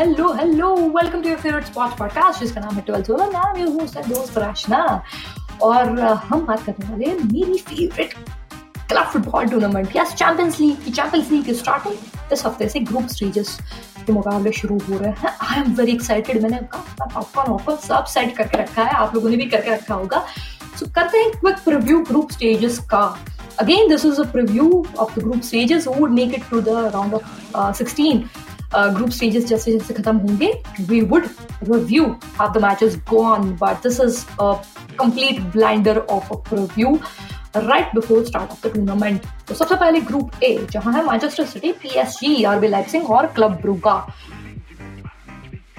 Hello hello welcome to your favourite spot podcast जिसका नाम है ट्वेल्थ होगा नाम योर होस्ट है दोस्त राशना। और हम बात करने वाले हैं मेरी favourite club football tournament yes champions league की चैंपियंस लीग की स्टार्टिंग इस हफ़्ते से ग्रुप स्टेजेस के मुकाबले शुरू हो रहे हैं। आई एम वेरी एक्साइटेड मैंने पॉपकॉर्न ऑफ़र सब सेट करके रखा है आप लोगों ने भी करके रखा होगा। सो करते हैं क्विक प्रिव्यू ग्रुप स्टेजेस का। Again, this is a preview of the group stages who would make it to the round of uh, 16. Group stages जैसे जैसे खत्म होंगे we would review how the matches go on but this is a complete blinder of a review right before start of the tournament तो सबसे पहले group A जहाँ है Manchester City PSG RB Leipzig और क्लब ब्रूगा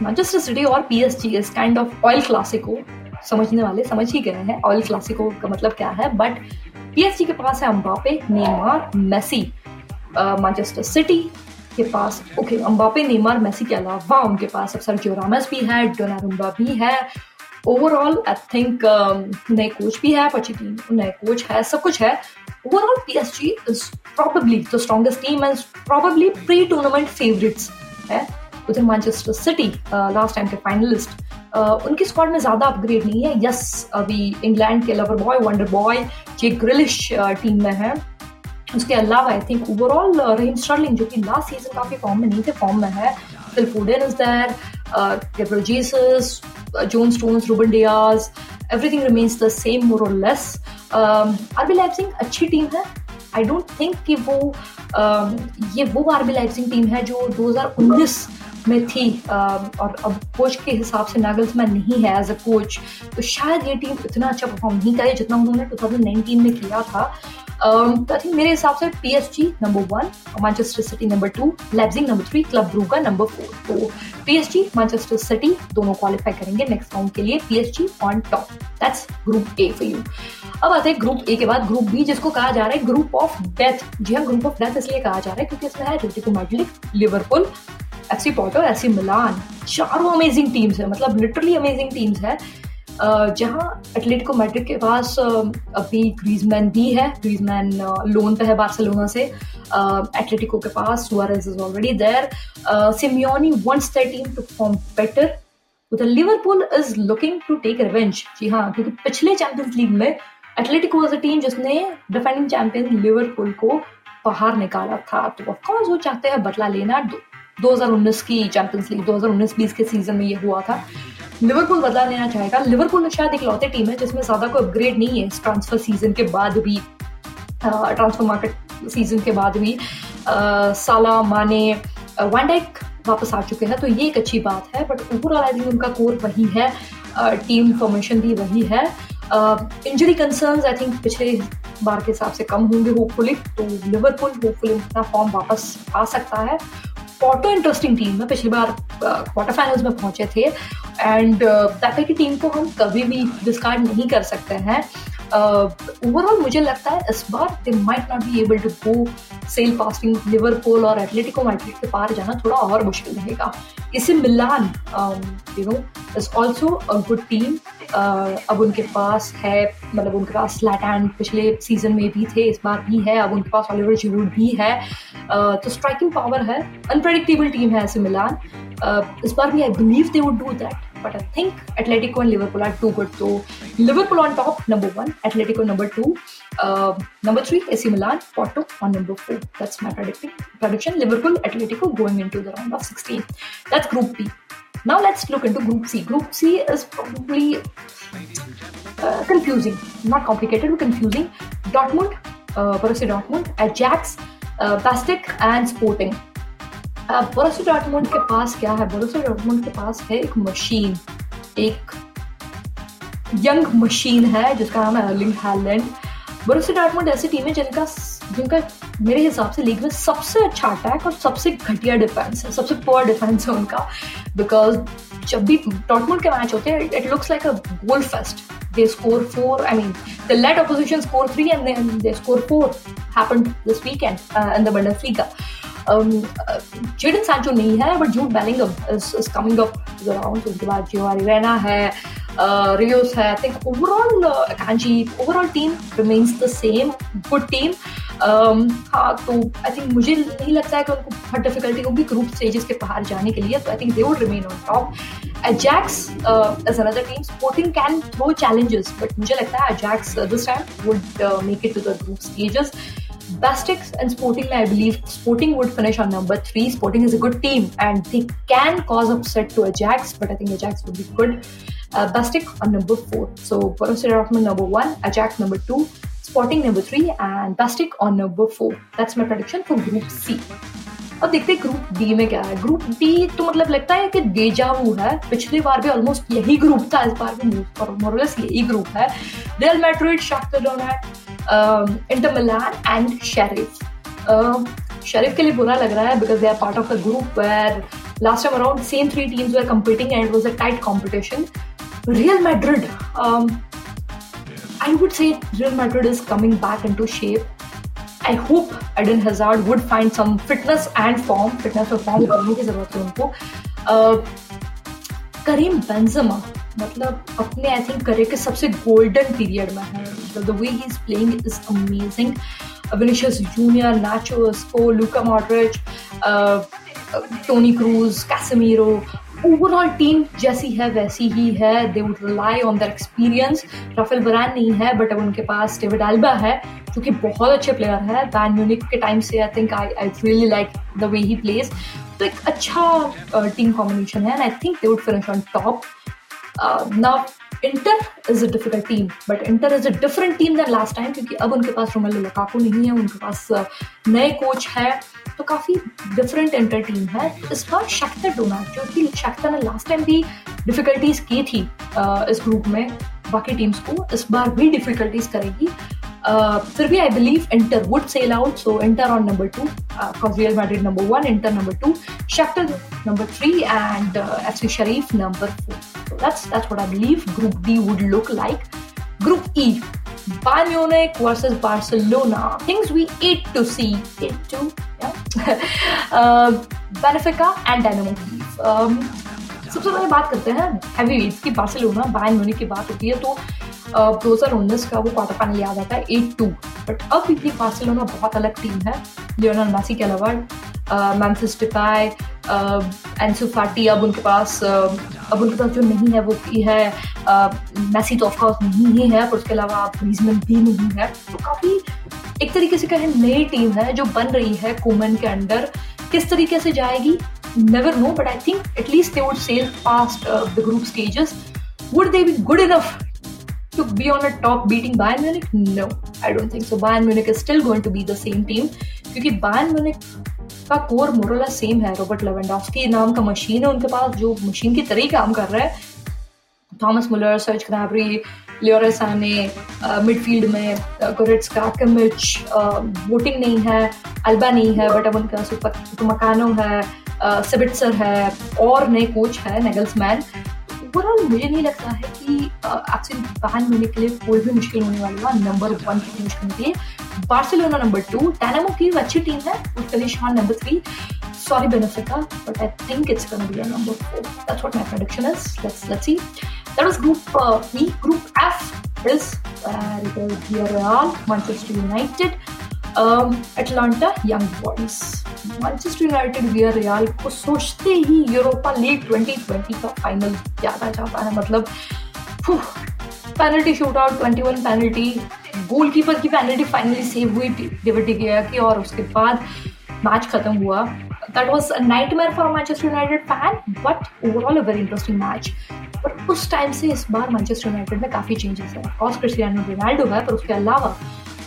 मैनचेस्टर सिटी और PSG is kind of oil clasico समझने वाले समझ ही गए हैं ऑयल क्लासिको का मतलब क्या है बट पीएसजी के पास है Mbappe Neymar Messi Manchester City के पास ओके अम्बापे नेमार मेसी के अलावा उनके पास अब सर्जियो रामस भी है डोनारुम्बा भी है। ओवरऑल आई थिंक नए कोच भी है टीम नए कोच है सब कुछ है। Overall PSG is probably the strongest team and probably pre tournament favourites है। उधर मैनचेस्टर सिटी लास्ट टाइम के फाइनलिस्ट uh, उनकी स्क्वाड में ज़्यादा अपग्रेड नहीं है। यस अभी इंग्लैंड के lover boy wonder boy J Grealish team में है। उसके अलावा I think overall Raheem Sterling जो कि लास्ट सीज़न काफ़ी फॉर्म में नहीं थे फॉर्म में है Phil Foden is there Gabriel Jesus, uh, John Stones, Ruben Diaz, everything remains the same more or less. Um, RB अच्छी टीम है आई डोंट थिंक कि वो um, ये वो आरबी सिंह टीम है जो 2019 में थी और अब कोच के हिसाब से नागल्समैन नहीं है एज अ कोच तो शायद ये टीम इतना अच्छा परफॉर्म नहीं करे जितना उन्होंने 2019 में किया था। तो आई थिंक मेरे हिसाब से P S G number one Manchester City number two Leipzig number three club Brugge number four तो P S G Manchester City दोनों क्वालिफाई करेंगे नेक्स्ट राउंड के लिए P on top that's group A for you अब आते हैं group A के बाद ग्रुप बी जिसको कहा जा रहा है ग्रुप ऑफ़ डेथ जी हाँ ग्रुप ऑफ़ डेथ इसलिए कहा जा रहा है क्योंकि इसमें है Atletico Madrid Liverpool FC Porto FC Milan. चारों अमेजिंग टीम्स है मतलब लिटरली अमेजिंग टीम्स है। जहाँ एटलेटिको मैड्रिड के पास अभी ग्रीजमैन भी है ग्रीजमैन लोन पे है बार्सिलोना से। एटलेटिको के पास Suarez is already there Simeone wants their team to perform better उधर Liverpool is looking to take revenge जी हाँ क्योंकि पिछले चैंपियंस लीग में एटलेटिको वाज अ टीम जिसने डिफेंडिंग चैंपियन लिवरपूल को बाहर निकाला था। तो ऑफकोर्स वो चाहते हैं बदला लेना। 2019 की चैंपियंस लीग 2019-20 के सीज़न में ये हुआ था। लिवरपूल बदला लेना चाहेगा। लिवरपूल शायद एक लौते टीम है, जिसमें ज़्यादा कोई अपग्रेड नहीं है इस ट्रांसफ़र सीज़न के बाद भी ट्रांसफ़र मार्केट सीज़न के बाद भी। साला, माने वनडेक वापस आ चुके हैं तो ये एक अच्छी बात है बट ओवरऑल आई थिंक उनका कोर वही है टीम फॉर्मेशन भी वही है। इंजरी कंसर्न आई थिंक पिछले बार के हिसाब से कम होंगे होपफुली तो लिवरपूल होपफुली अपना फॉर्म वापस आ सकता है। पोर्टो इंटरेस्टिंग टीम है पिछली बार क्वार्टर फाइनल्स में पहुँचे थे। एंड uh, की टीम को हम कभी भी डिस्कार्ड नहीं कर सकते हैं। ओवरऑल uh, मुझे लगता है इस बार they might not be able to go sail passing Liverpool और एथलेटिको मैड्रिड के पार जाना थोड़ा और मुश्किल रहेगा। AC Milan you know is also a good team अब उनके पास है मतलब उनके पास लैटैंड पिछले सीज़न में भी थे इस बार भी है। अब उनके पास ऑलिवर ज़रूर भी है। Uh, तो स्ट्राइकिंग पावर है। अनप्रडिक्टेबल टीम है ऐसे मिलान। Uh, इस बार भी I believe they would do that but I think Atletico and Liverpool are too good. So Liverpool on top, number one. Atletico number two. Uh, number three, AC Milan. Porto on number four. That's my prediction. Prediction: Liverpool, Atletico going into the round of 16. That's Group B. Now let's look into Group C. Group C is probably uh, confusing, not complicated, but confusing. Dortmund, uh, Borussia Dortmund, Ajax, uh, and Sporting. Borussia uh, Dortmund के पास क्या है Borussia Dortmund के पास है एक machine एक young machine है जिसका नाम है अर्लिंग हैलैंड बोरोसिया डॉटमुंड ऐसी टीम है जिनका जिनका मेरे हिसाब से लीग में सबसे अच्छा अटैक और सबसे घटिया डिफेंस है सबसे पुअर डिफेंस है उनका बिकॉज़ जब भी डॉटमुंड के मैच होते हैं it looks like a goal fest they score four. I mean, the let opposition score three, and then they score four. Happened this weekend uh, in the. Jadon Sancho नहीं है but Jude Bellingham coming up around उसके बाद जो रिवेना है रियोस है. I think overall Kanchi overall team remains the same good team हाँ तो आई थिंक मुझे नहीं लगता है कि उनको बहुत डिफिकल्टी होगी ग्रुप स्टेजेस के बाहर जाने के लिए तो I think they would remain on top Ajax as another team Sporting can throw challenges but मुझे लगता है Ajax this time would make it to the group stages Bastix and Sporting, I believe Sporting would finish on number three. Sporting is a good team and they can cause upset to Ajax, but I think Ajax would be good. Uh, Bastic on number four. So Borussia Dortmund number one, Ajax number two, Sporting number three, and Bastic on number four. That's my prediction for Group C. अब देखते हैं group D में क्या है group D तो मतलब लगता है कि डेजावू है पिछली बार भी ऑलमोस्ट यही ग्रुप था इस बार भी मोरलेस यही ग्रुप है Real Madrid Shakhtar Donetsk Inter Milan and Sheriff Sheriff के लिए बुरा लग रहा है because they are part of the group where last time around same three teams were competing and it was a tight competition real madrid um, i would say real madrid is coming back into shape I hope Eden Hazard would find some fitness and form, fitness और form करने की जरूरत है उनको करीम Benzema मतलब अपने I think career के सबसे गोल्डन पीरियड में है। मतलब the way he is playing is amazing Vinicius Junior Nacho स्को Luka Modric Toni Kroos Casemiro overall team जैसी है, वैसी ही है। They would rely on their experience Raphael Varane नहीं है बट अब उनके पास डेविड एल्बा है, जो कि बहुत अच्छे प्लेयर है। बैन म्यूनिक के टाइम से I think I I really like the way he plays तो एक अच्छा टीम कॉम्बिनेशन है and I think they would finish on top now Inter is a difficult team but Inter is a different team than last time क्योंकि अब उनके पास Romelu लकाको नहीं है, उनके पास नए कोच है। तो काफ़ी डिफरेंट इंटर टीम है। इस बार शख्तर डोनाट जो कि शख्तर ने लास्ट टाइम भी डिफिकल्टीज की थी इस ग्रुप में, बाकी टीम्स को, इस बार भी डिफिकल्टीज करेगी। Uh, फिर भी I believe Inter would sail out so Inter on number two for Real Madrid number one Inter number two Shakhtar number three and S U Sheriff number four that's that's what I believe group D would look like group E Bayern Munich versus Barcelona. Things we ate to see it to. Yeah. uh, um, सबसे पहले बात करते हैं heavy weight की Barcelona Bayern Munich की बात होती है तो दो हज़ार उन्नीस का वो क्वार्टर फाइनल याद आता है एट टू बट अब भी बार्सिलोना बहुत अलग टीम है लियोनल मैसी के अलावा मैमफिस डिपाई एंसू फाटी अब उनके पास अब उनके पास जो नहीं है वो की है मैसी तो ऑफकोर्स नहीं ही है पर उसके अलावा ग्रीजमैन भी नहीं है। तो काफ़ी एक तरीके से कहें नई टीम है जो बन रही है कोमन के अंडर किस तरीके से जाएगी never know but I think at least would sail past uh, the group stages. Would they be good enough to be on a top beating Bayern Munich? No, I don't think so. Bayern Munich is still going to be the same team क्योंकि Bayern Munich का core more or less same है Robert Lewandowski नाम का machine है उनके पास जो machine की तरह काम कर रहा है Thomas Muller Serge Gnabry Leroy Sane midfield में गोरिट्सका किमिच वोटिंग नहीं है अल्बा नहीं है बट अब उनके मकानो है सिबिट्सर है और नए कोच है नेगल्समैन ओवरऑल मुझे नहीं लगता है कि एक्चुअली बैन होने के लिए कोई भी मुश्किल होने वाली है। नंबर वन कितनी मुश्किल होती है। बार्सिलोना नंबर टू टैनमो की अच्छी टीम है उत्तरी शान number three sorry Benfica but I think it's can be number four that's what Atalanta Young Boys को सोचते ही यूरोपा लीग 2020 का फाइनल ज़्यादा जाता है मतलब penalty shoot out 21 penalty goalkeeper की पेनल्टी फाइनली सेव हुई डेविड डिगिया की और उसके बाद मैच खत्म हुआ। That was a mare for Manchester United fan but overall a very interesting match पर उस टाइम से इस बार मैनचेस्टर यूनाइटेड में काफ़ी चेंजेस है। ऑफ़ क्रिस्टियानो रोनाल्डो है, पर उसके अलावा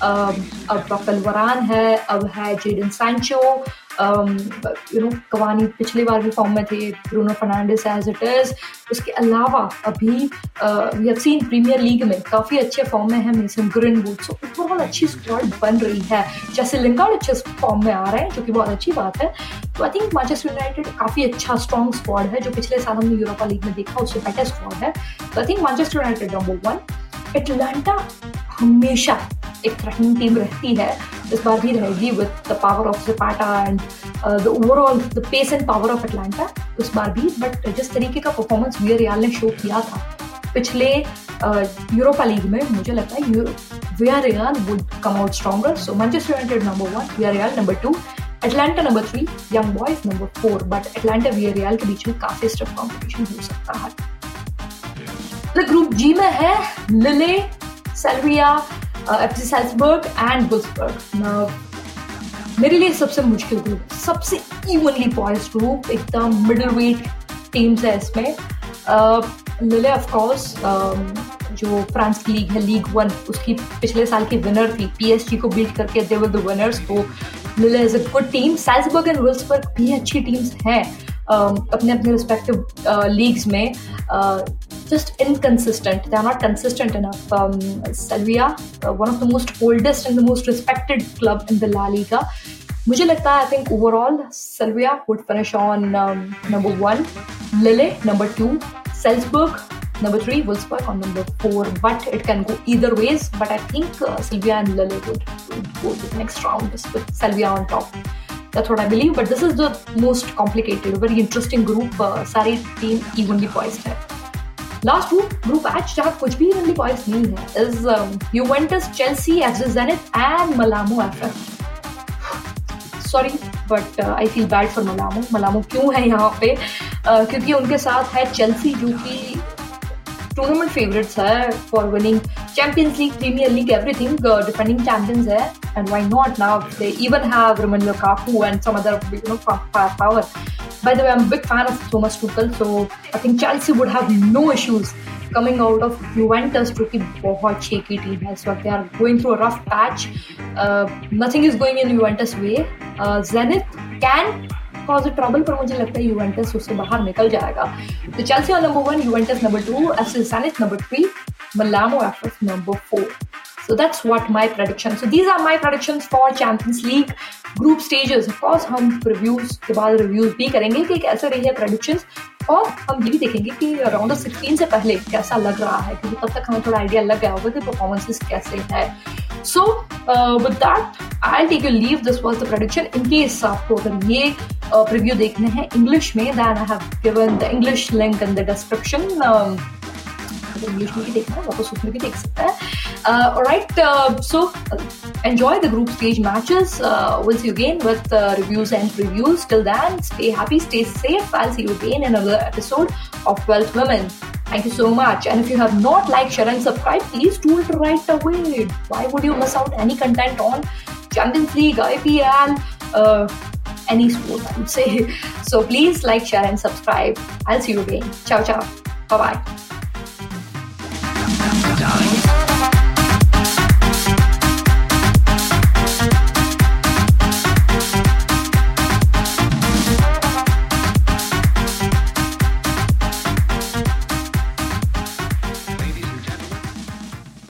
अब राफेल वरान है, अब है Jadon Sancho you know Cavani पिछली बार भी फॉर्म में थे Bruno Fernandes as it is उसके अलावा अभी we have seen Premier League में काफ़ी अच्छे फॉर्म में है मेसन ग्रीनवुड सो ओवरऑल अच्छी स्क्वाड बन रही है। जैसे लिंगार्ड अच्छे फॉर्म में आ रहे हैं, जो कि बहुत अच्छी बात है। तो आई थिंक मैनचेस्टर यूनाइटेड काफ़ी अच्छा स्ट्रॉन्ग स्क्वाड है, जो पिछले साल हमने यूरोपा लीग में देखा, उससे बेटर स्क्वाड है। तो I think Manchester United number one Atalanta हमेशा एक थ्रेटनिंग टीम रहती है, इस बार भी रहेगी with the power of Zapata and the overall the pace and power of Atalanta उस बार भी बट जिस तरीके का परफॉर्मेंस वियर रियाल ने शो किया था, पिछले uh, यूरोपा लीग में मुझे लगता है Villarreal would come out stronger so Manchester United number one Villarreal number two Atalanta number three Young Boys number four but Atalanta Villarreal के बीच में काफ़ी स्ट्रफ कॉम्पिटिशन हो सकता है। ग्रुप जी में है Lille Sevilla F C Salzburg and Wolfsburg मेरे लिए सबसे मुश्किल ग्रुप सबसे इवनली पॉइस ग्रुप एकदम मिडल वेट टीम्स है इसमें। लिले ऑफ़ कोर्स जो फ्रांस की लीग है लीग वन उसकी पिछले साल की विनर थी। पीएसजी को बीट करके दे वर द विनर्स तो Lille is a good team Salzburg and Wolfsburg भी अच्छी टीम्स हैं अपने अपने रिस्पेक्टिव लीग्स में। just inconsistent. They are not consistent enough. Um, Salvia, uh, one of the most oldest and the most respected club in the La Liga. मुझे लगता है I think overall Sevilla would finish on number one Lille number two Salzburg Number three, Wolfsburg on number four, but it can go either ways. But I think uh, Sylvia and Lille would, would go to the next round just with Sylvia on top. That's what I believe. But this is the most complicated, very interesting group. Uh, सारी team evenly poised है. Last group group H जहाँ कुछ भी evenly poised नहीं है is Juventus Chelsea F G Zenit and Malmo F sorry but I feel bad for Malmo Malmo क्यों है यहाँ पे? क्योंकि उनके साथ है चेल्सी जो कि टूर्नामेंट फेवरेट्स है for winning Champions League Premier League everything defending champions है. And why not now they even have Romelu Lukaku and some other you know power By the way, I'm a big fan of Thomas Tuchel, so I think Chelsea would have no issues coming out of Juventus जो कि बहुत shaky team है इस they are going through a rough patch uh, nothing is going in Juventus way uh, Zenit can cause trouble पर मुझे लगता है Juventus उससे बाहर निकल तो Chelsea on number one Juventus number two FC Zenit number three Malamo FF number four. So that's what my prediction. So these are my predictions for Champions League group stages. Of course, हम reviews के बाद reviews भी करेंगे कि कैसे रही है predictions और हम ये भी देखेंगे कि राउंड ऑफ़ सिक्सटीन से पहले कैसा लग रहा है क्योंकि तब तक हमें थोड़ा आइडिया लग गया होगा कि परफॉर्मेंसेस कैसे है so with that I take you leave this was the prediction in case आपको अगर ये प्रीव्यू देखने हैं इंग्लिश में then I have given the English link in the description English में भी देखना है वापस उसमें भी देख सकता है right so enjoy the group stage matches. Uh, we'll see you again with uh, reviews and previews. Till then, stay happy, stay safe. I'll see you again in another episode of Wealth Women. Thank you so much. And if you have not liked, share, and subscribe, please do it right away. Why would you miss out any content on Champions League, IPL, uh, any sport, I would say. So please like, share, and subscribe. I'll see you again. Ciao, ciao. Bye bye. Darling.